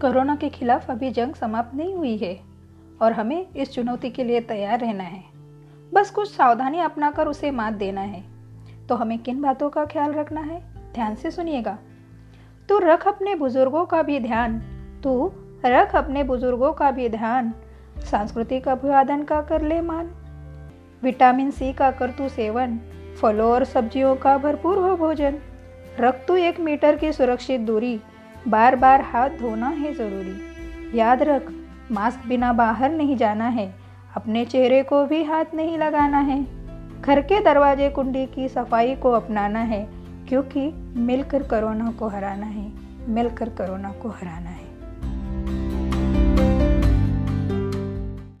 Corona के खिलाफ अभी जंग समाप्त नहीं हुई है और हमें इस चुनौती के लिए तैयार रहना है। बस कुछ सावधानी अपनाकर उसे मात देना है। तो हमें किन बातों का ख्याल रखना है? ध्यान से सुनिएगा। तू रख अपने बुज़ुर्गों का भी ध्यान। तू रख अपने बुज़ुर्गों का भी ध्यान। सांस्कृतिक अभिवादन का कर ले मान। विटामिन सी का कर तू सेवन। फलों और सब्जियों का भरपूर हो भोजन। रख तू एक मीटर की सुरक्षित दूरी। बार बार हाथ धोना है ज़रूरी। याद रख, मास्क बिना बाहर नहीं जाना है, अपने चेहरे को भी हाथ नहीं लगाना है। घर के दरवाजे कुंडी की सफ़ाई को अपनाना है, क्योंकि मिलकर कोरोना को हराना है, मिलकर कोरोना को हराना है।